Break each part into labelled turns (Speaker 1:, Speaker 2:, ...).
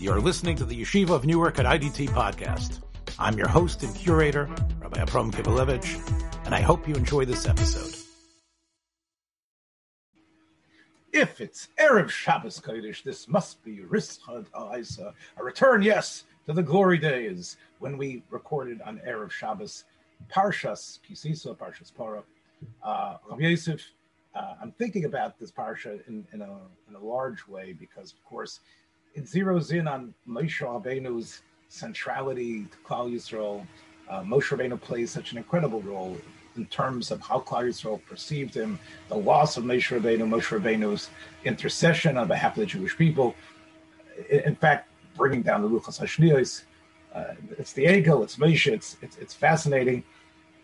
Speaker 1: You're listening to the Yeshiva of Newark at IDT podcast. I'm your host and curator, Rabbi Abram Kibalevich, and I hope you enjoy this episode. If it's Erev Shabbos Kodesh, this must be Rischa D'Araisa, a return, yes, to the glory days when we recorded on Erev Shabbos Parshas Kisisa, Parshas Para. Uh, Rabbi Yosef, uh, I'm thinking about this parsha in, in, a, in a large way because, of course, it zeroes in on Moshe Rabbeinu's centrality to Klal Yisrael. Uh, Moshe Rabbeinu plays such an incredible role in terms of how Klal Yisrael perceived him, the loss of Moshe Rabbeinu, Moshe Rabbeinu's intercession on behalf of the Jewish people. In fact, bringing down the Luchos Hashniyos. Uh, it's the egel, it's Moshe, it's, it's, it's fascinating.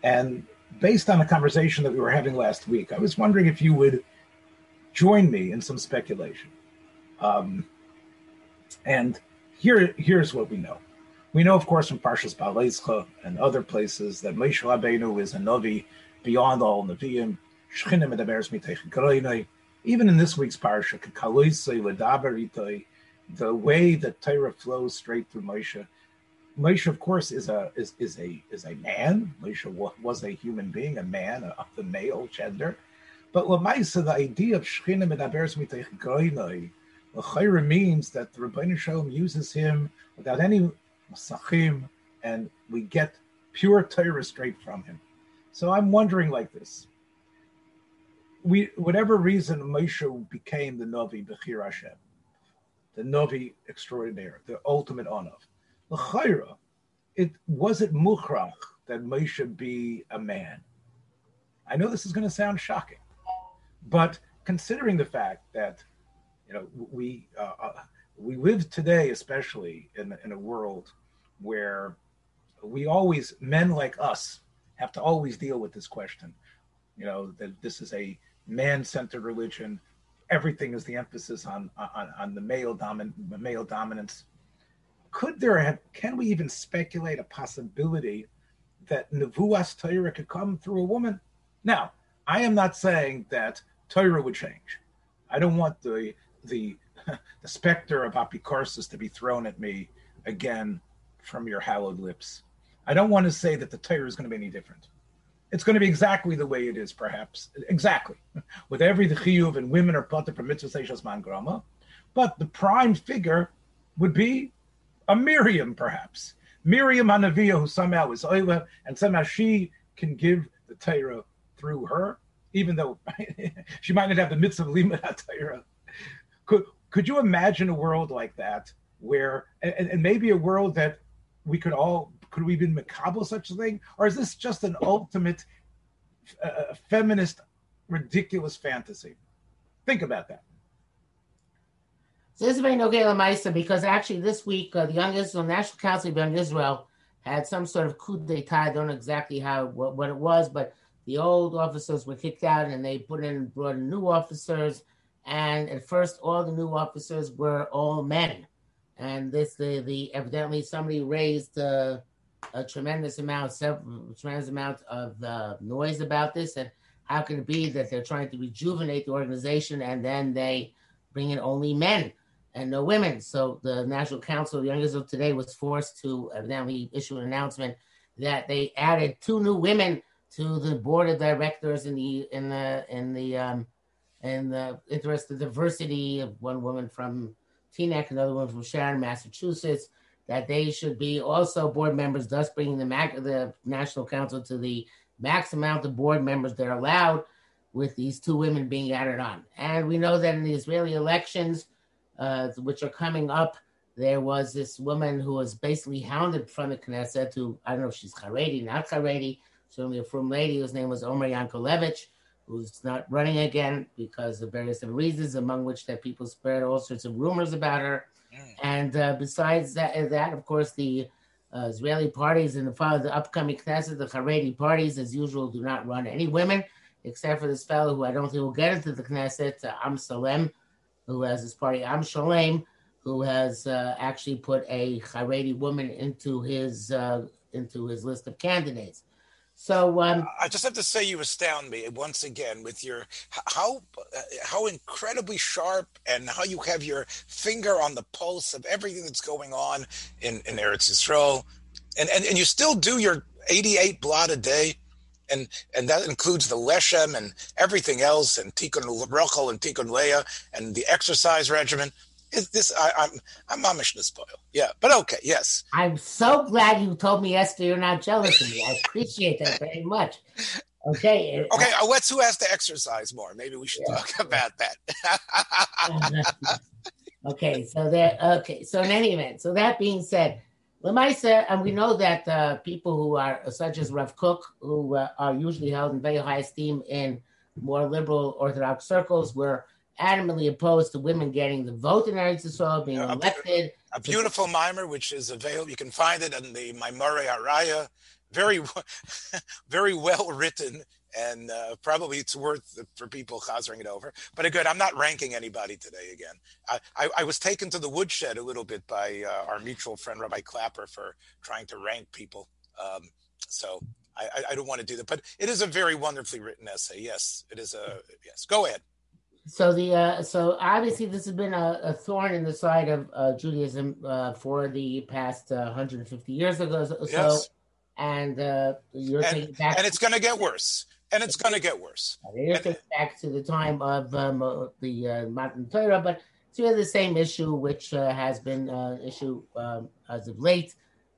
Speaker 1: And based on a conversation that we were having last week, I was wondering if you would join me in some speculation. Um, and here, here's what we know. We know, of course, from Parshas Behaaloscha and other places that Moshe Rabbeinu is a Navi beyond all Naviim. Even in this week's Parsha, the way that Torah flows straight through Moshe. Moshe, of course, is a is, is a is a man. Moshe was a human being, a man of the male gender. But Lamaisa, the idea of Shechina Midaberes Mitech L'chayra means that the Rebbeinu Shalom uses him without any masachim, and we get pure Torah straight from him. So I'm wondering like this. We, whatever reason Moshe became the Navi Bechir Hashem, the Navi extraordinaire, the ultimate Onav. L'chayra, it was it Muchrach that Moshe be a man. I know this is going to sound shocking, but considering the fact that you know, we uh, uh, we live today, especially in in a world where we always men like us have to always deal with this question. You know that this is a man-centered religion. Everything is the emphasis on on, on the male dominant male dominance. Could there have? Can we even speculate a possibility that nevuas Torah could come through a woman? Now, I am not saying that Torah would change. I don't want the the the specter of apicorsis to be thrown at me again from your hallowed lips. I don't want to say that the Torah is going to be any different. It's going to be exactly the way it is, perhaps. Exactly. With every chiyuv and women are put to seishas man grama. But the prime figure would be a Miriam, perhaps. Miriam Hanaviyah, who somehow is Oila, and somehow she can give the Torah through her, even though she might not have the mitzvah of Limud Torah could could you imagine a world like that where and, and maybe a world that we could all could we even macabre such a thing? Or is this just an ultimate uh, feminist ridiculous fantasy? Think about that.
Speaker 2: So this is very Nogay because actually this week uh, the Young Israel National Council of Young Israel had some sort of coup d'état. I don't know exactly how what, what it was, but the old officers were kicked out and they put in brought in new officers and at first all the new officers were all men. And this the the evidently somebody raised uh, a tremendous amount several, tremendous amount of uh, noise about this. And how can it be that they're trying to rejuvenate the organization and then they bring in only men and no women? So the national council of young israel today was forced to evidently issue an announcement that they added two new women to the board of directors in the in the in the um, and the interest, the diversity of one woman from Teaneck, another one from Sharon, Massachusetts, that they should be also board members, thus bringing the, MAC, the National Council to the max amount of board members that are allowed, with these two women being added on. And we know that in the Israeli elections, uh, which are coming up, there was this woman who was basically hounded from the Knesset, who I don't know if she's Haredi, not Haredi, certainly a from lady whose name was Omer Yankelevich who's not running again because of various reasons, among which that people spread all sorts of rumors about her. Mm. And uh, besides that, that of course, the uh, Israeli parties and the, the upcoming Knesset, the Haredi parties, as usual, do not run any women, except for this fellow who I don't think will get into the Knesset, uh, Amsalem, who has his party, Am Shalem, who has uh, actually put a Haredi woman into his uh, into his list of candidates. So um,
Speaker 1: I just have to say, you astound me once again with your how how incredibly sharp and how you have your finger on the pulse of everything that's going on in in Eretz Yisrael, and and, and you still do your eighty eight blot a day, and and that includes the leshem and everything else, and tikkun rachel and tikkun leah, and the exercise regimen is this I, am I'm I'm amish spoil. Yeah, but okay, yes.
Speaker 2: I'm so glad you told me, Esther. You're not jealous of me. I appreciate that very much. Okay.
Speaker 1: Okay. Uh, let's who has to exercise more. Maybe we should yeah. talk about
Speaker 2: that. okay. So that okay. So in any event, so that being said, Lemaisa, and we know that uh, people who are such as Rav Kook, who uh, are usually held in very high esteem in more liberal Orthodox circles, were adamantly opposed to women getting the vote in Eretz Yisrael, being elected.
Speaker 1: A, beautiful mimer, which is available. You can find it in the Maamarei HaRe'iyah. Very, very well written, and uh, probably it's worth for people chazering it over. But again, I'm not ranking anybody today. Again, I, I, I was taken to the woodshed a little bit by uh, our mutual friend Rabbi Clapper for trying to rank people. Um, so I, I don't want to do that, but it is a very wonderfully written essay. Yes, it is a yes. Go ahead
Speaker 2: so the uh, so obviously this has been a, a thorn in the side of uh, Judaism uh, for the past 150 uh, years ago. So, yes. and uh, you're
Speaker 1: and, taking back, and it's going to get worse. And it's going to get worse.
Speaker 2: You're taking back to the time of um, the uh, the Matan Torah, but it's really the same issue, which has been an issue um, as of late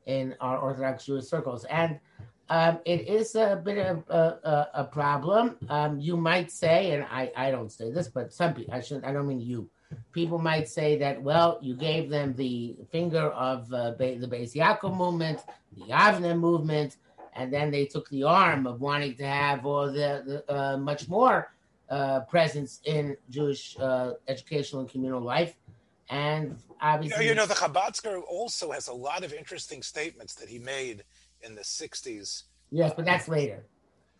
Speaker 2: in our Orthodox Jewish circles. And um, it is a bit of a, a, a problem. Um, you might say, and I, I don't say this, but some people, I shouldn't, I don't mean you. People might say that, well, you gave them the finger of uh, the Beis Yaakov movement, the Avner movement, and then they took the arm of wanting to have all the, the uh, much more uh, presence in Jewish uh, educational and communal life. And obviously,
Speaker 1: you know, you know, the Chabadsker also has a lot of interesting statements that he made in the 60s.
Speaker 2: Yes, but that's later.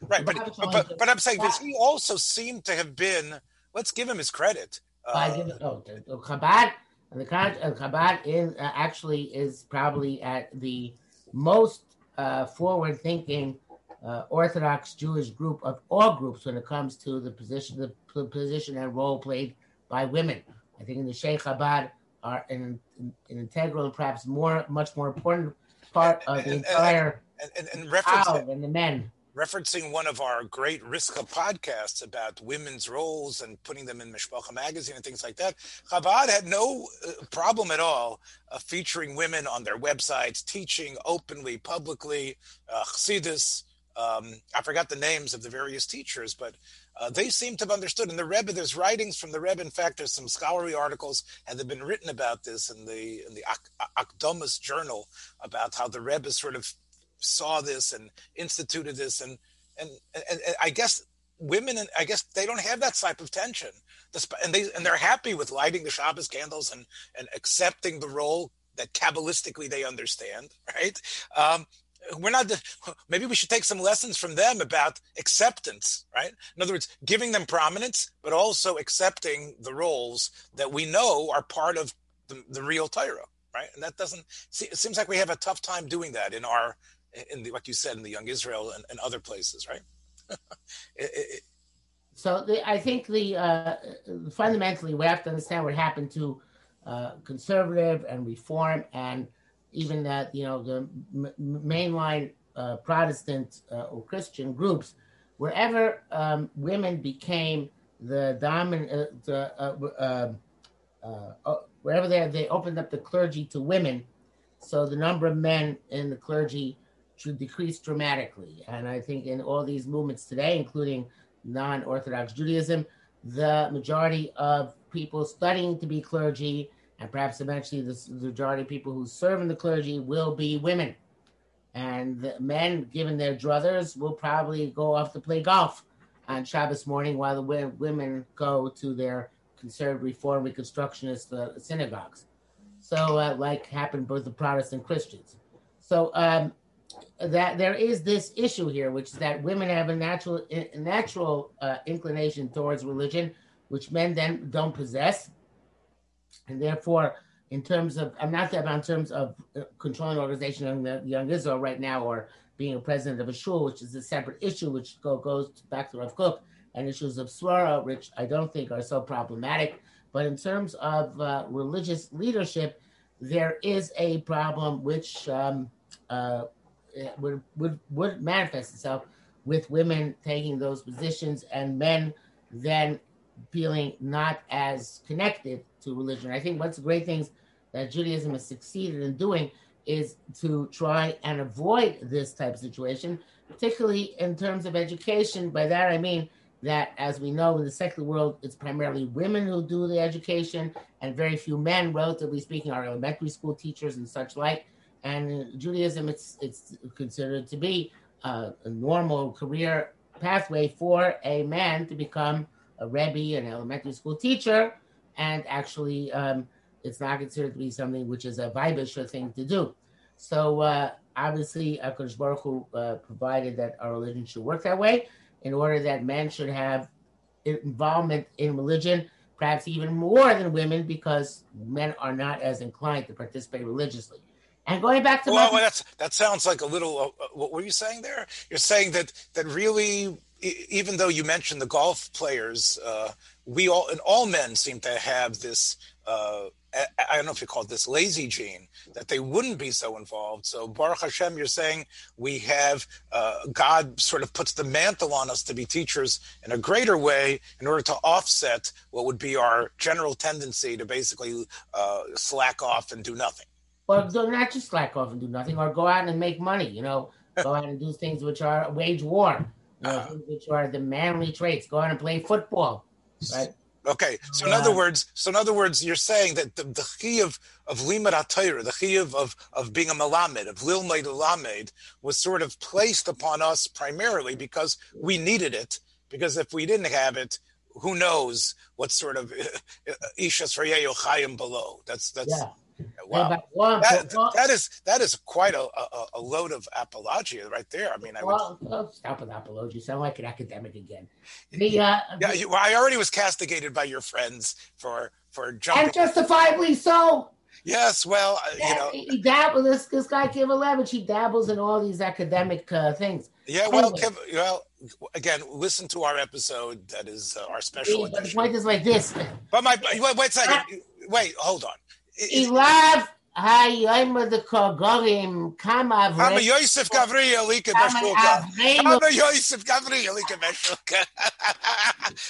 Speaker 1: Right, but but, but, but I'm saying that he also seemed to have been. Let's give him his credit.
Speaker 2: Uh, give, oh, the Chabad, the uh, Chabad in uh, actually is probably at the most uh, forward-thinking uh, Orthodox Jewish group of all groups when it comes to the position, the, the position and role played by women. I think in the Sheikh Chabad are an, an integral and perhaps more, much more important part of the entire and, and, and, and referencing, and the men.
Speaker 1: Referencing one of our great Riska podcasts about women's roles and putting them in Mishpacha magazine and things like that, Chabad had no uh, problem at all uh, featuring women on their websites, teaching openly, publicly, uh, Chassidus. Um, I forgot the names of the various teachers, but uh, they seem to have understood. And the Rebbe, there's writings from the Rebbe. In fact, there's some scholarly articles and they've been written about this in the in the Akdomus journal about how the Rebbe sort of saw this and instituted this. And and, and, and I guess women, and I guess they don't have that type of tension. And they and they're happy with lighting the Shabbos candles and and accepting the role that kabbalistically they understand, right? Um, we're not maybe we should take some lessons from them about acceptance right? In other words giving them prominence but also accepting the roles that we know are part of the, the real Torah, right? And that doesn't it seems like we have a tough time doing that in our in the like you said in the young israel and, and other places right? It,
Speaker 2: it, so the, i think the uh, fundamentally we have to understand what happened to uh, conservative and reform and even that you know the m- mainline uh, Protestant uh, or Christian groups, wherever um, women became the dominant, uh, the, uh, uh, uh, wherever they they opened up the clergy to women, so the number of men in the clergy should decrease dramatically. And I think in all these movements today, including non-Orthodox Judaism, the majority of people studying to be clergy and perhaps eventually the, majority of people who serve in the clergy will be women. And the men, given their druthers, will probably go off to play golf on Shabbos morning while the women go to their conservative reform reconstructionist uh, synagogues. So, uh, like happened with the Protestant Christians. So, um, that there is this issue here, which is that women have a natural, natural uh, inclination towards religion, which men then don't possess and therefore in terms of I'm not about in terms of uh, controlling organization in the Young Israel right now or being a president of a shul, which is a separate issue, which go, goes back to Rav Kook, and issues of swara, which I don't think are so problematic. But in terms of uh, religious leadership, there is a problem which um, uh, would, would would manifest itself with women taking those positions and men then feeling not as connected to religion. I think one of the great things that Judaism has succeeded in doing is to try and avoid this type of situation, particularly in terms of education. By that I mean that, as we know, in the secular world, it's primarily women who do the education, and very few men, relatively speaking, are elementary school teachers and such like. And in Judaism, it's it's considered to be a normal career pathway for a man to become a rebbe, an elementary school teacher, and actually, um, it's not considered to be something which is a vibish thing to do. So uh, obviously, Akash Baruch Hu, uh, provided that our religion should work that way, in order that men should have involvement in religion, perhaps even more than women, because men are not as inclined to participate religiously. And going back to
Speaker 1: well, well that's that sounds like a little. Uh, uh, what were you saying there? You're saying that that really, even though you mentioned the golf players, uh, we all and all men seem to have this. Uh, I don't know if you call it this lazy gene that they wouldn't be so involved. So Baruch Hashem, you're saying we have uh, God sort of puts the mantle on us to be teachers in a greater way in order to offset what would be our general tendency to basically uh, slack off and do nothing
Speaker 2: do not just slack off and do nothing, or go out and make money. You know, go out and do things which are wage war, you know, uh, which are the manly traits. Go out and play football, right?
Speaker 1: Okay, so in other words, so in other words, you're saying that the, the chi of of limud atayra, the chi of, of of being a malamed, of lilmaid lamed, was sort of placed upon us primarily because we needed it. Because if we didn't have it, who knows what sort of ishas chayim below? That's that's. Yeah Wow, that, that is that is quite a, a, a, load of apologia right there. I mean, I
Speaker 2: well, would... well, stop with apologia. You sound like an academic again. The, uh,
Speaker 1: yeah, you, well, I already was castigated by your friends for for jumping,
Speaker 2: and justifiably so.
Speaker 1: Yes, well, uh, yeah, you know,
Speaker 2: he dabbles. This this guy Kivalevich, he dabbles in all these academic uh, things.
Speaker 1: Yeah, well, anyway. Kev, well, again, listen to our episode. That is uh, our special.
Speaker 2: Yeah, but the point is like this.
Speaker 1: But my wait, wait a second. Wait, hold on.
Speaker 2: אליו היומד הקוגורים כמה
Speaker 1: אברהם. כמה יוסף גבריאל יקה בשוקה. כמה יוסef Gavriel יקה בשוקה.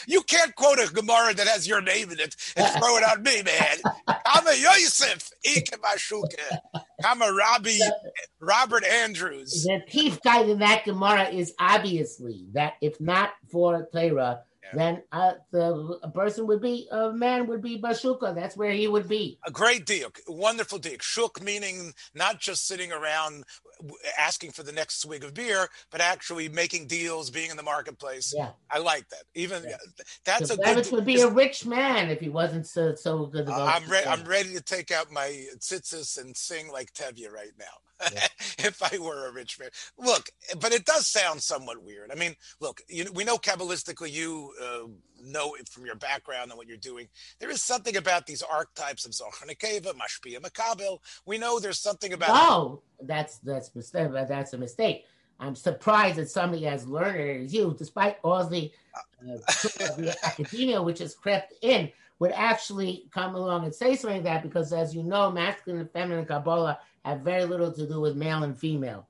Speaker 1: You can't quote a Gemara that has your name in it and throw it on me, man. כמה יוסף יקה בשוקה. כמה Rabbi Robert Andrews.
Speaker 2: The chief guy in that Gemara is obviously that if not for Torah, then uh, the person would be a man would be bashuka. That's where he would be.
Speaker 1: A great deal, wonderful deal. Shuk meaning not just sitting around asking for the next swig of beer, but actually making deals, being in the marketplace.
Speaker 2: Yeah,
Speaker 1: I like that. Even yeah. that's
Speaker 2: the
Speaker 1: a
Speaker 2: good. would be a rich man if he wasn't so so good.
Speaker 1: Uh, I'm ready. I'm ready to take out my tzitzis and sing like Tevye right now. Yeah. if I were a rich man, look, but it does sound somewhat weird. I mean, look, you, we know kabbalistically you uh, know from your background and what you're doing. There is something about these archetypes of Zachar Nekeva, Mashpia Makabel. We know there's something about.
Speaker 2: Oh, that's that's mistake. That's a mistake. I'm surprised that somebody as learned as you, despite all the, uh, the academia which has crept in, would actually come along and say something like that because, as you know, masculine and feminine Kabbalah have very little to do with male and female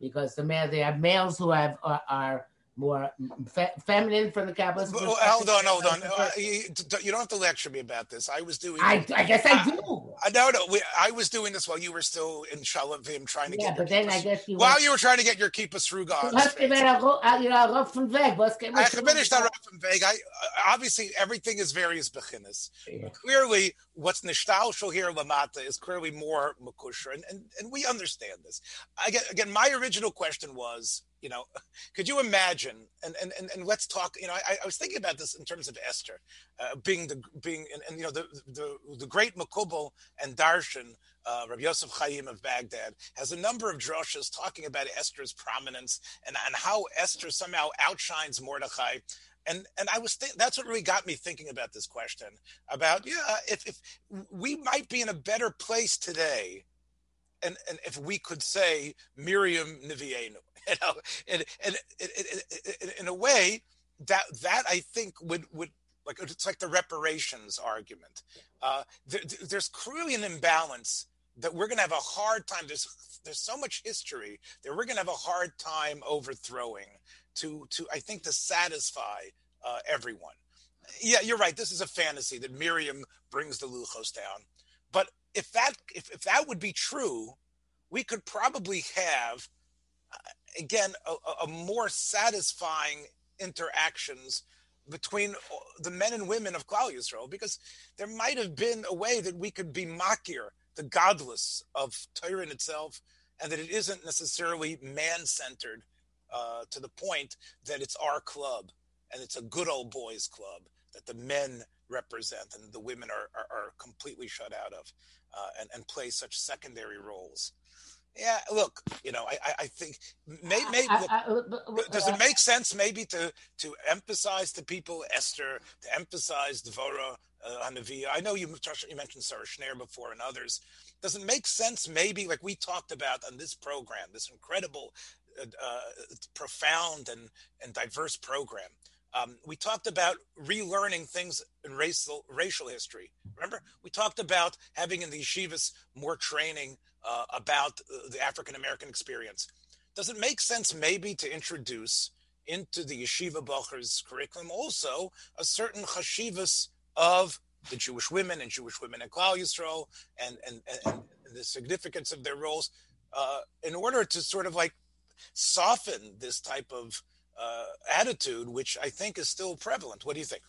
Speaker 2: because the male they have males who have are, are more fe- feminine from the Kabbalist.
Speaker 1: Well, hold on, hold on. Uh, you, you, don't have to lecture me about this. I was doing.
Speaker 2: I, I guess I do.
Speaker 1: Uh, no, no. We, I was doing this while you were still in Shaalvim trying to
Speaker 2: yeah,
Speaker 1: get.
Speaker 2: but then I guess you.
Speaker 1: While you were trying to get your kippahs through God. I finished that Weg. I obviously everything is various bechinas. Yeah. Clearly, what's nishtalshal here lamata is clearly more makusher, and, and and we understand this. Again, again, my original question was you know, could you imagine? And and and, and let's talk. You know, I, I was thinking about this in terms of Esther, uh, being the being and, and, you know the the the great Makubal and Darshan. Uh, Rabbi Yosef Chaim of Baghdad has a number of droshes talking about Esther's prominence and, and how Esther somehow outshines Mordechai. and and I was think that's what really got me thinking about this question about yeah if if we might be in a better place today, and and if we could say Miriam Nivienu, you know, and and in a way that that I think would would like it's like the reparations argument. Uh, there, there's clearly an imbalance that we're going to have a hard time. There's there's so much history that we're going to have a hard time overthrowing to to I think to satisfy uh, everyone. Yeah, you're right. This is a fantasy that Miriam brings the Luchos down. But if that if, if that would be true, we could probably have again a, a more satisfying interactions between the men and women of Klal Yisrael, because there might have been a way that we could be makir, the godless of Torah itself, and that it isn't necessarily man-centered uh, to the point that it's our club and it's a good old boys club that the men represent and the women are, are, are completely shut out of uh, and, and play such secondary roles. Yeah, look, you know, I, I think maybe, maybe does it make sense maybe to to emphasize to people Esther, to emphasize Dvorah, uh, Hanavia? I know you, you mentioned Sarah Schenirer before and others. Does it make sense maybe, like we talked about on this program, this incredible, uh, uh, profound and, and diverse program? Um, we talked about relearning things in racial racial history. Remember, we talked about having in the yeshivas more training uh, about uh, the African American experience. Does it make sense maybe to introduce into the yeshiva Bacher's curriculum also a certain chashivas of the Jewish women and Jewish women in Klal Yisrael and, and, and the significance of their roles uh, in order to sort of like soften this type of uh, attitude, which I think is still prevalent. What do you think?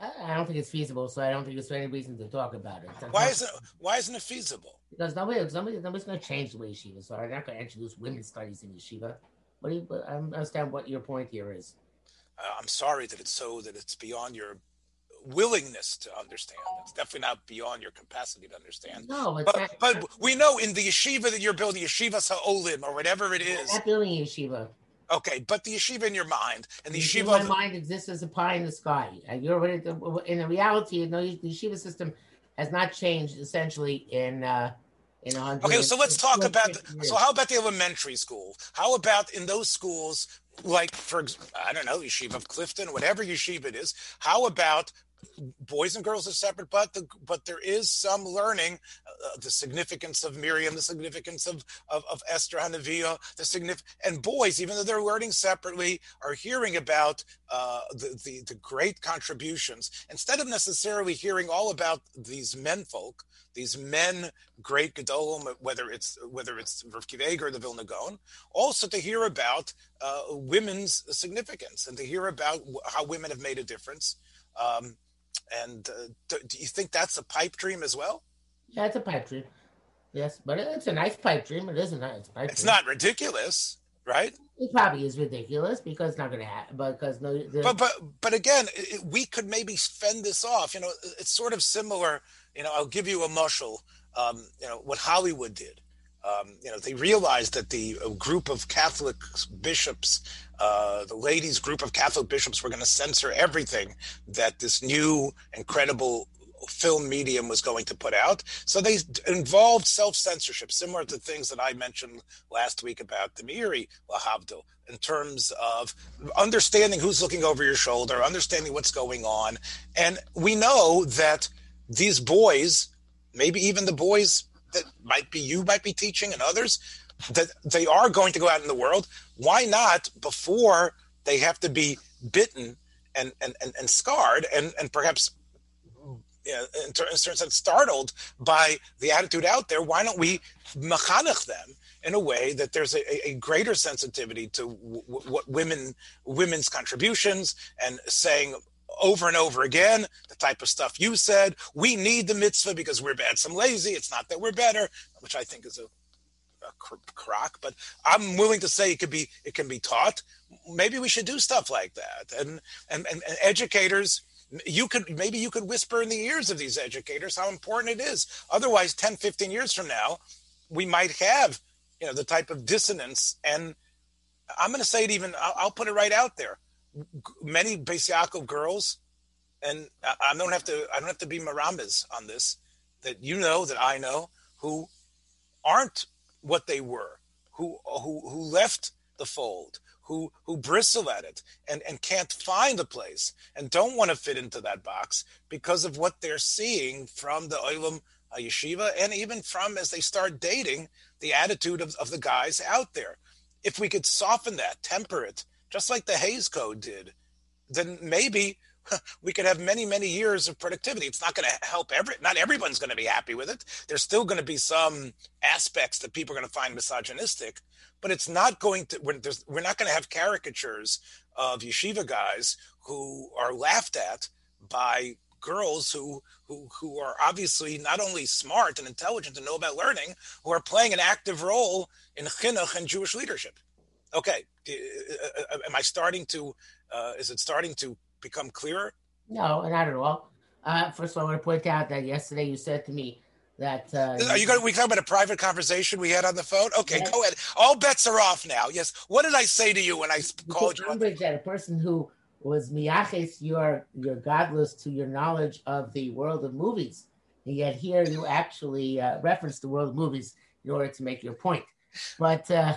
Speaker 2: I don't think it's feasible, so I don't think there's any reason to talk about it.
Speaker 1: why isn't Why isn't it feasible?
Speaker 2: Because nobody, nobody nobody's going to change the way yeshivas are. They're not going to introduce women's studies in yeshiva. What do you? I understand what your point here is.
Speaker 1: Uh, I'm sorry that it's so that it's beyond your willingness to understand. It's definitely not beyond your capacity to understand.
Speaker 2: No,
Speaker 1: but,
Speaker 2: not,
Speaker 1: but we know in the yeshiva that you're building, yeshiva sa'olim or whatever it is.
Speaker 2: Not building yeshiva.
Speaker 1: Okay, but the yeshiva in your mind and the yeshiva.
Speaker 2: In My mind exists as a pie in the sky. And you're in the reality, You know, the yeshiva system has not changed essentially in. Uh, in
Speaker 1: okay, so let's talk about. The, so how about the elementary school? How about in those schools, like for I don't know, yeshiva of Clifton, whatever yeshiva it is? How about boys and girls are separate, but the, but there is some learning uh, the significance of Miriam, the significance of of, of Esther Hanavia, the signif- and boys, even though they're learning separately, are hearing about uh, the, the the great contributions instead of necessarily hearing all about these men folk, these men great gedolim, whether it's whether it's Rav or the Vilna Gaon, also to hear about uh, women's significance and to hear about how women have made a difference. Um, and uh, do, do, you think that's a pipe dream as well?
Speaker 2: Yeah, it's a pipe dream. Yes, but it's a nice pipe dream. It is a nice pipe.
Speaker 1: It's
Speaker 2: dream.
Speaker 1: not ridiculous, right?
Speaker 2: It probably is ridiculous because it's not going to happen. Because no,
Speaker 1: but but but again, it, we could maybe fend this off. You know, it's sort of similar. You know, I'll give you a muscle. Um, you know what Hollywood did. Um, you know, they realized that the group of Catholic bishops uh, the ladies group of Catholic bishops were going to censor everything that this new incredible film medium was going to put out. So they involved self censorship, similar to things that I mentioned last week about the Meiri Lahavdil, in terms of understanding who's looking over your shoulder, understanding what's going on. And we know that these boys, maybe even the boys that might be you might be teaching and others, that they are going to go out in the world, why not before they have to be bitten and and, and, and scarred and, and perhaps in, certain sense startled by the attitude out there, why don't we mechanech them in a way that there's a, a greater sensitivity to w- what women women's contributions and saying over and over again the type of stuff you said we need the mitzvah because we're bad some lazy it's not that we're better which i think is a crock, but I'm willing to say it could be it can be taught. Maybe we should do stuff like that. And and, and, and educators you could maybe you could whisper in the ears of these educators how important it is. Otherwise 10 15 years from now we might have you know the type of dissonance and I'm going to say it even I'll, I'll put it right out there. many Beis Yaakov girls, and I don't have to I don't have to be Maramis on this, that you know that I know who aren't what they were, who who who left the fold, who who bristle at it and and can't find a place and don't want to fit into that box because of what they're seeing from the Olam Yeshiva and even from as they start dating the attitude of, of the guys out there. If we could soften that, temper it, just like the Hays Code did, then maybe we could have many, many years of productivity. It's not going to help every, not everyone's going to be happy with it. There's still going to be some aspects that people are going to find misogynistic, but it's not going to, we're, we're not going to have caricatures of yeshiva guys who are laughed at by girls who who who are obviously not only smart and intelligent and know about learning, who are playing an active role in chinuch and Jewish leadership. Okay, uh, uh, am I starting to? Uh, is it starting to become clearer?
Speaker 2: No, not at all. Uh, first of all, I want to point out that yesterday you said to me that uh,
Speaker 1: are you going? To, We talk about a private conversation we had on the phone. Okay, yes. go ahead. All bets are off now. Yes. What did I say to you when I called you?
Speaker 2: That a person who was miyaches your your godless to your knowledge of the world of movies, and yet here you actually uh, reference the world of movies in order to make your point. But uh,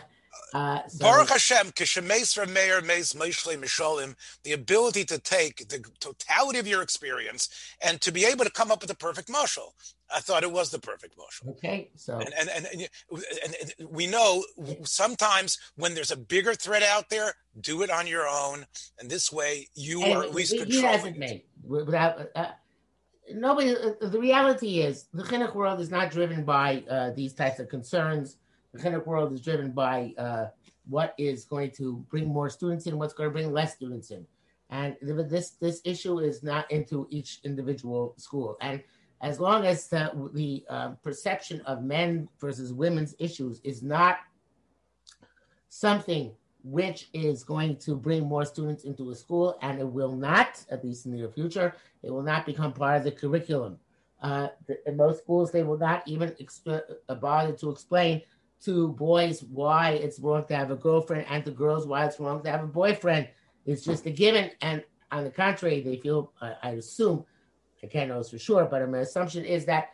Speaker 2: uh,
Speaker 1: so, Baruch Hashem, Kishemes Meir Meis Meishle Misholim, the ability to take the totality of your experience and to be able to come up with the perfect marshal. I thought it was the perfect marshal.
Speaker 2: Okay, so
Speaker 1: and and, and and, and we know sometimes when there's a bigger threat out there, do it on your own, and this way you and are at least controlling. He hasn't made
Speaker 2: without. Uh, nobody. Uh, the reality is the chinuch world is not driven by uh, these types of concerns the chinuch world is driven by uh, what is going to bring more students in, what's going to bring less students in, and this this issue is not into each individual school. And as long as the, the uh, perception of men versus women's issues is not something which is going to bring more students into a school, and it will not, at least in the near future, it will not become part of the curriculum. Uh, in most schools, they will not even exp- uh, bother to explain to boys why it's wrong to have a girlfriend and to girls why it's wrong to have a boyfriend. It's just a given. And on the contrary, they feel, uh, I assume, I can't know this for sure, but my assumption is that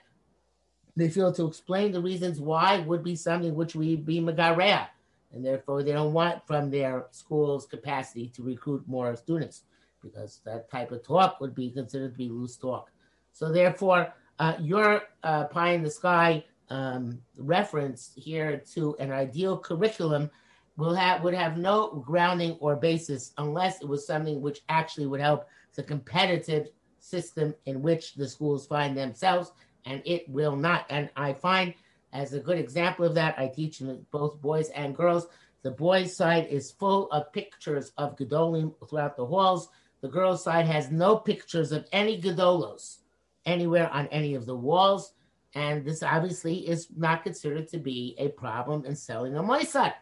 Speaker 2: they feel to explain the reasons why would be something which would be Megarea. And therefore, they don't want from their school's capacity to recruit more students because that type of talk would be considered to be loose talk. So, therefore, uh, your uh, pie in the sky um, reference here to an ideal curriculum will have would have no grounding or basis unless it was something which actually would help the competitive system in which the schools find themselves, and it will not. And I find as a good example of that, I teach both boys and girls. The boys' side is full of pictures of Gedolim throughout the halls. The girls' side has no pictures of any Gedolos anywhere on any of the walls. And this obviously is not considered to be a problem in selling a moisat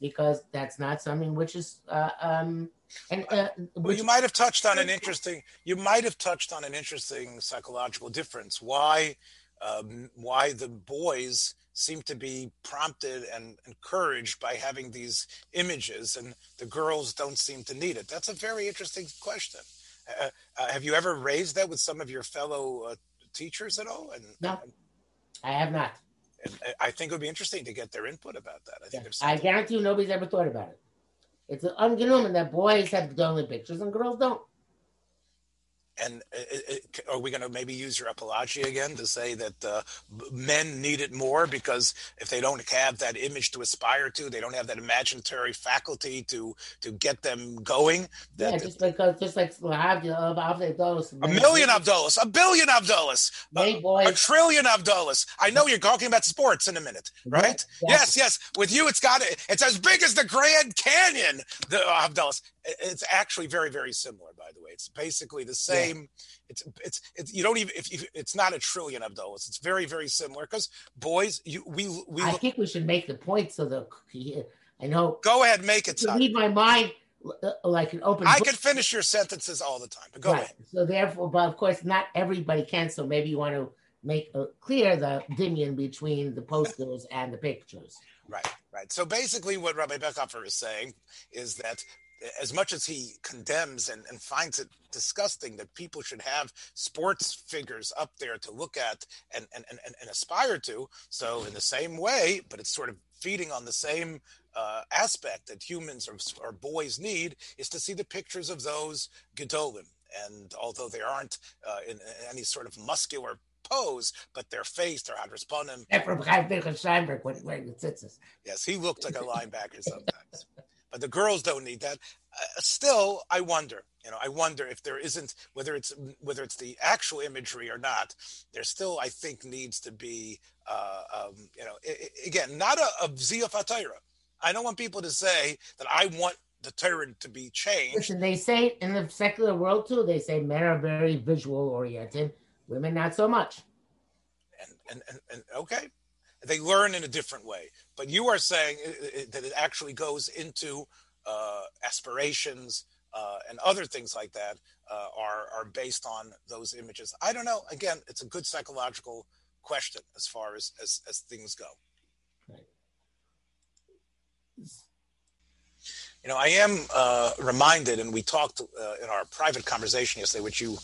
Speaker 2: because that's not something which is uh, um, and uh,
Speaker 1: well, you might have touched on an interesting you might have touched on an interesting psychological difference. Why um, why the boys seem to be prompted and encouraged by having these images and the girls don't seem to need it? That's a very interesting question. Uh, uh, have you ever raised that with some of your fellow uh, teachers at all? And
Speaker 2: no, I have not.
Speaker 1: And I think it would be interesting to get their input about that. I think.
Speaker 2: I guarantee you, nobody's ever thought about it. It's an ungenuine that boys have the only pictures and girls don't.
Speaker 1: And are we going to maybe use your apology again to say that uh, men need it more because if they don't have that image to aspire to, they don't have that imaginary faculty to to get them going?
Speaker 2: That, yeah, just because, just like Abdullah,
Speaker 1: a million Abdullahs, a billion Abdullahs, a, a, trillion Abdullahs. I know you're talking about sports in a minute, right? Exactly. Yes, yes. With you, it's got it's as big as the Grand Canyon. The uh, Abdullahs. It's actually very, very similar, by the way. It's basically the same. Yeah. It's, it's, it's, you don't even, if, if it's not a trillion of those, it's very, very similar because boys, you, we, we,
Speaker 2: I think we should make the point so that I know.
Speaker 1: Go ahead, make it.
Speaker 2: Read my mind uh, like an open.
Speaker 1: I book. can finish your sentences all the time, but go right. ahead.
Speaker 2: So therefore, but of course, not everybody can. So maybe you want to make uh, clear the dimion between the posters and the pictures.
Speaker 1: Right, right. So basically, what Rabbi Bechhofer is saying is that as much as he condemns and, and finds it disgusting that people should have sports figures up there to look at and, and, and, and aspire to. So, in the same way, but it's sort of feeding on the same uh, aspect that humans or, or, boys need, is to see the pictures of those Gedolim. And although they aren't uh, in, in any sort of muscular pose, but their face, their Hadrosponim. Yes, he looked like a linebacker sometimes the girls don't need that. Uh, still, I wonder. You know, I wonder if there isn't whether it's whether it's the actual imagery or not. There still, I think, needs to be, uh, um, you know, it, again, not a, a ziyaf I don't want people to say that I want the Torah to be changed.
Speaker 2: Listen, they say in the secular world too. They say men are very visual oriented, women not so much.
Speaker 1: And and and, and okay, they learn in a different way. But you are saying uh, uh, that it actually goes into uh, aspirations uh, and other things like that uh, are are based on those images. I don't know. Again, it's a good psychological question as far as as, as things go. You know, I am uh, reminded, and we talked uh, in our private conversation yesterday, which you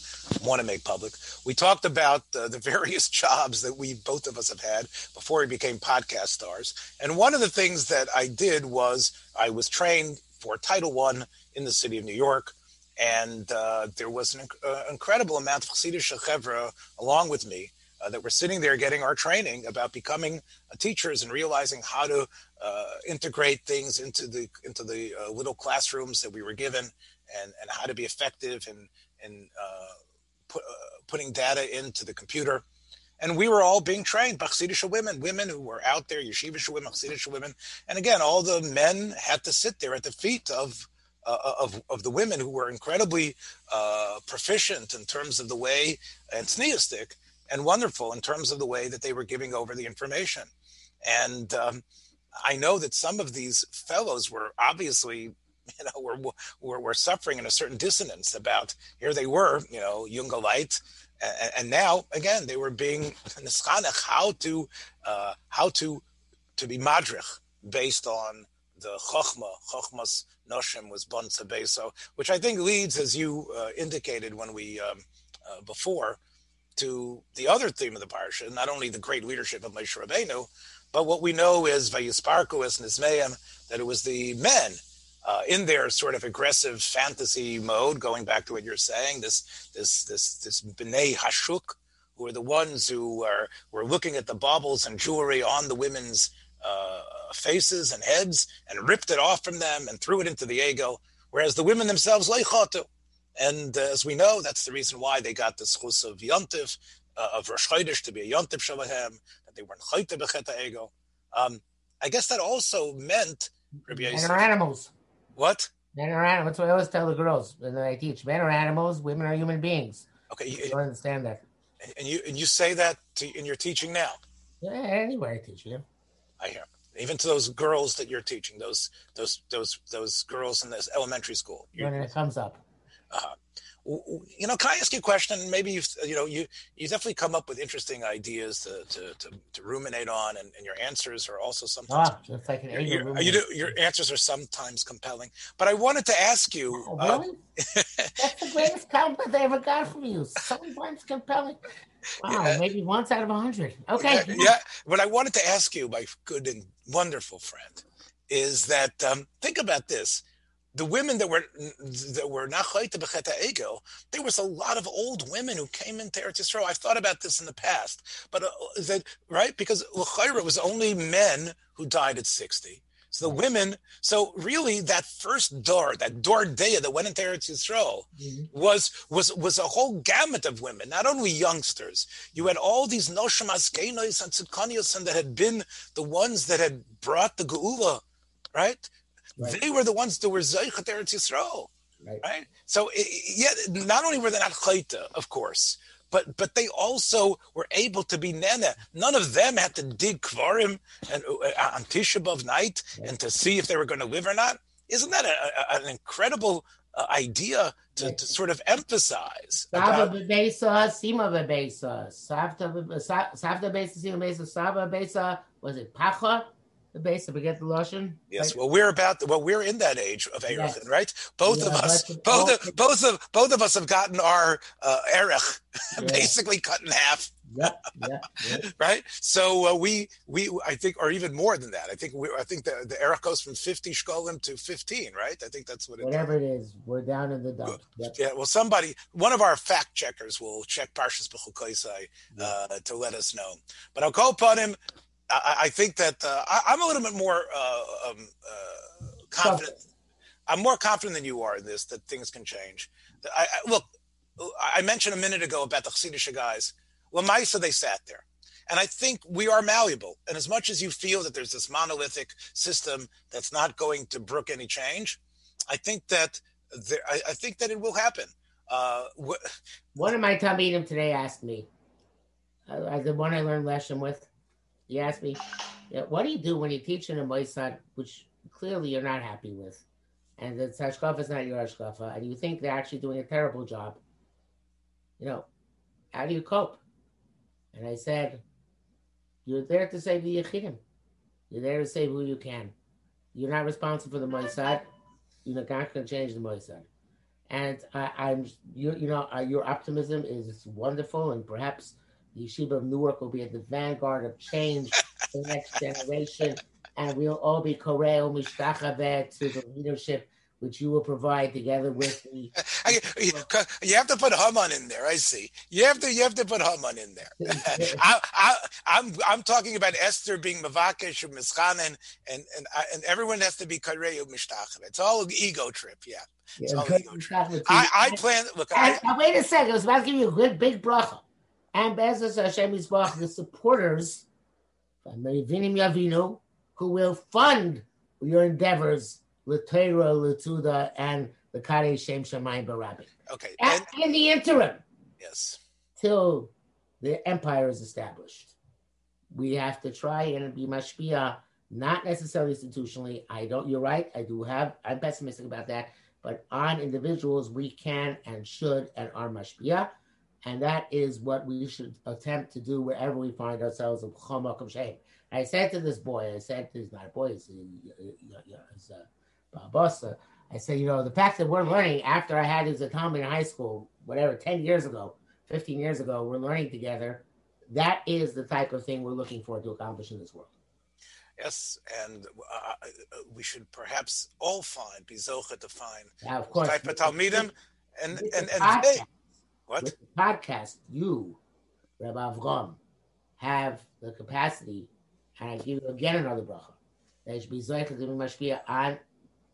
Speaker 1: want to make public. We talked about uh, the various jobs that we both of us have had before we became podcast stars. And one of the things that I did was I was trained for Title One in the city of New York, and uh, there was an uh, incredible amount of Chassidish Chevra along with me uh, that were sitting there getting our training about becoming uh, teachers and realizing how to uh, integrate things into the into the uh, little classrooms that we were given, and and how to be effective in in uh, uh, putting data into the computer. And we were all being trained, Bachsidisha women, women who were out there, Yeshivisha women, Bachsidisha women. And again, all the men had to sit there at the feet of uh, of, of the women who were incredibly uh, proficient in terms of the way and sneistic and wonderful in terms of the way that they were giving over the information. And um, I know that some of these fellows were obviously, you know, were, suffering in a certain dissonance about here they were, you know, Junge Light, and, and now again they were being nischanech how to uh, how to to be madrich based on the chokhmah, chokhmas noshim was bon beso, which I think leads, as you uh, indicated when we um, uh, before, to the other theme of the parsha, not only the great leadership of Moshe Rabbeinu, but what we know is Vayisparku is Nizmeim, that it was the men uh, in their sort of aggressive fantasy mode, going back to what you're saying, this this this this Bnei Hashuk, who are the ones who are were looking at the baubles and jewelry on the women's uh, faces and heads and ripped it off from them and threw it into the egel, whereas the women themselves leichatu. And uh, as we know, that's the reason why they got the schus of Yontif, uh, of Rosh Chodesh to be a Yontif Shalahem, that they weren't Chayte Becheta Egel. Um, I guess that also meant
Speaker 2: Rabbi Men are animals.
Speaker 1: What?
Speaker 2: Men are animals. That's what I always tell the girls when I teach. Men are animals. Women are human beings.
Speaker 1: Okay, you,
Speaker 2: don't understand that.
Speaker 1: And you and you say that to, in your teaching now.
Speaker 2: Yeah, anywhere I teach you.
Speaker 1: I hear. Even to those girls that you're teaching, those those those those girls in this elementary school.
Speaker 2: When it comes up.
Speaker 1: Uh, you know, can I ask you a question? Maybe you've, you know, you, you definitely come up with interesting ideas to, to, to, to ruminate on and, and, your answers are also sometimes,
Speaker 2: ah, like
Speaker 1: your, your, you do, your answers are sometimes compelling, but I wanted to ask you.
Speaker 2: Oh, uh, really? Uh, That's the greatest compliment I ever got from you. Sometimes compelling. Wow, yeah. maybe once out of a hundred. Okay.
Speaker 1: Yeah, yeah. What I wanted to ask you, my good and wonderful friend, is that um, think about this the women that were that were not becheta egel, there was a lot of old women who came into Eretz Yisrael. I've thought about this in the past, but uh, that right because l'chayra was only men who died at sixty. So the women, so really that first door, that door day that went into Eretz Yisrael, mm-hmm. was was was a whole gamut of women, not only youngsters. You had all these noshim askenos and tzidkanios and that had been the ones that had brought the geula, right? Right. They were the ones that were Zeichet Eretz Yisrael. Right. right. So, yeah, not only were they not Chayta, of course, but but they also were able to be nana. None of them had to dig kvarim and uh, on Tisha B'av night right. and to see if they were going to live or not. Isn't that a, a, an incredible uh, idea to, right. to, sort of emphasize?
Speaker 2: Saba bebesa, sima bebesa, savta bebesa, sima bebesa. Saba bebesa was it pacha? The base we get the lotion.
Speaker 1: Yes,
Speaker 2: Right?
Speaker 1: well, we're about well, we're in that age of Erech,
Speaker 2: Yes.
Speaker 1: right? Both
Speaker 2: Yeah,
Speaker 1: of us, both of both of both of us have gotten our uh, Erech
Speaker 2: Yeah.
Speaker 1: basically cut in half,
Speaker 2: yep, yep.
Speaker 1: right? So uh, we we I think, or even more than that. I think we I think the the Erech goes from fifty shkolim to fifteen, right? I think that's what it.
Speaker 2: Whatever it is, we're down in the dump. Yep.
Speaker 1: Yeah, well, somebody, one of our fact checkers will check Parshas Bechukoisai uh, to let us know. But I'll call upon him. I, I think that uh, I, I'm a little bit more uh, um, uh, confident. I'm more confident than you are in this that things can change. I, I, look, I mentioned a minute ago about the Chassidish guys. Lamaisa, they sat there. And I think we are malleable. And as much as you feel that there's this monolithic system that's not going to brook any change, I think that there, I, I think that it will happen. Uh, wh-
Speaker 2: One of my Talmidim today asked me, uh, the one I learned lesson with, he asked me, yeah, what do you do when you're teaching a Moisad, which clearly you're not happy with, and the Hashkafa is not your Hashkafa, and you think they're actually doing a terrible job? You know, how do you cope? And I said, you're there to save the Yechidim. You're there to save who you can. You're not responsible for the Moisad. You're not going to change the Moisad and I, I'm you you know uh, your optimism is wonderful, and perhaps the Yeshiva of Newark will be at the vanguard of change for the next generation, and we'll all be koreo mishtachaveh to the leadership which you will provide together with the.
Speaker 1: I, you have to put Haman in there. I see. You have to. You have to put Haman in there. I, I, I'm. I'm talking about Esther being mavakesh or mischanen, and and I- and everyone has to be kareu mishtachaveh. It's all ego trip. Yeah. It's all ego trip. I, I plan. Look, I,
Speaker 2: and wait a second, I was about to give you a good big bracha. And Bezos Hashem Yisbach, the supporters, Vinim Yavinu, who will fund your endeavors, Latera, Latuda, and the Kare Shem Shemayim Barabi.
Speaker 1: okay.
Speaker 2: And
Speaker 1: And,
Speaker 2: in the interim,
Speaker 1: yes.
Speaker 2: till the empire is established, we have to try and be mashpia, not necessarily institutionally. I don't. You're right. I do have. I'm pessimistic about that. But on individuals, we can and should and are mashpia, and that is what we should attempt to do wherever we find ourselves in chomak of shame. I said to this boy, I said, to, he's not a boy, he's a, he's. I said, you know, the fact that we're learning after I had his atomic in high school, whatever, 10 years ago, 15 years ago, we're learning together. That is the type of thing we're looking for to accomplish in this world.
Speaker 1: Yes, and uh, we should perhaps all find be zocha to find
Speaker 2: Now, of course,
Speaker 1: type of talmidim, and and and they, what?
Speaker 2: with the podcast, you, Rabbi Avram, have the capacity, and I give you again another bracha. There should be zoicha to be mashpia on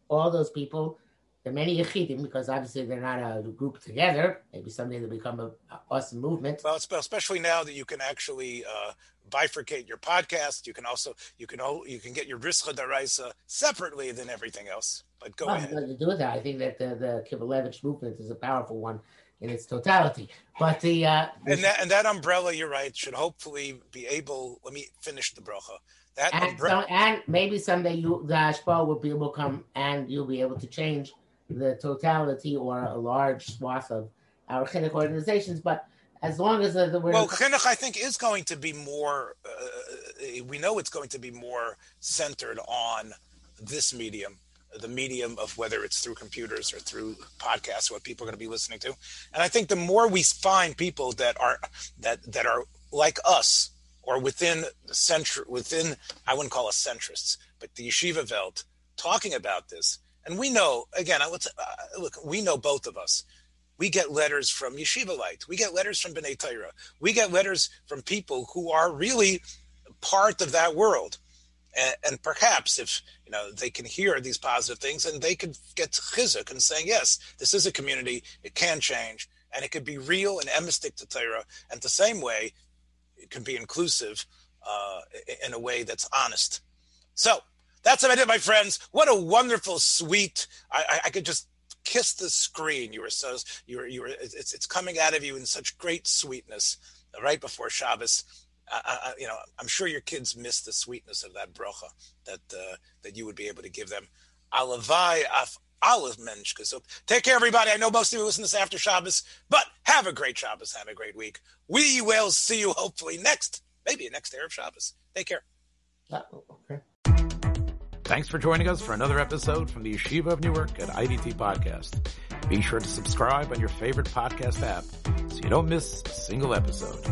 Speaker 2: all those people, the many yechidim, because obviously they're not a group together. Maybe someday they'll become a, a awesome movement.
Speaker 1: Well, especially now that you can actually uh, bifurcate your podcast, you can also you can you can get your Rischa D'Araisa separately than everything else. But go
Speaker 2: Well,
Speaker 1: ahead.
Speaker 2: to do with that. I think that the, the Kivalevich movement is a powerful one in its totality. But the uh,
Speaker 1: And that and that umbrella, you're right, should hopefully be able. Let me finish the bracha. That
Speaker 2: and,
Speaker 1: umbrella.
Speaker 2: so, and maybe someday you the Ashpa will be able to come and you'll be able to change the totality or a large swath of our chinuch organizations. But as long as the, we're
Speaker 1: Well, chinuch, I think, is going to be more. Uh, we know it's going to be more centered on this medium, the medium of whether it's through computers or through podcasts, what people are going to be listening to. And I think the more we find people that are that that are like us or within the center, within I wouldn't call us centrists, but the yeshiva velt talking about this. And we know again, I let's uh, look. We know both of us we get letters from Yeshiva Leit. We get letters from B'nai Torah. We get letters from people who are really part of that world. And, and, perhaps if you know they can hear these positive things and they could get chizuk and saying, yes, this is a community, it can change, and it could be real and emistic to Torah. And the same way, it can be inclusive uh, in a way that's honest. So that's what I did my friends. What a wonderful, sweet. I, I, I could just kiss the screen. You were so you were you were it's it's coming out of you in such great sweetness right before Shabbos. I, I, you know, I'm sure your kids miss the sweetness of that brocha that uh, that you would be able to give them. Alavai af olive mensch. So take care, everybody. I know most of you listen to this after Shabbos, but have a great Shabbos. Have a great week. We will see you hopefully next, maybe next Erev Shabbos. Take care.
Speaker 2: Uh, okay.
Speaker 1: Thanks for joining us for another episode from the Yeshiva of Newark at IDT Podcast. Be sure to subscribe on your favorite podcast app so you don't miss a single episode.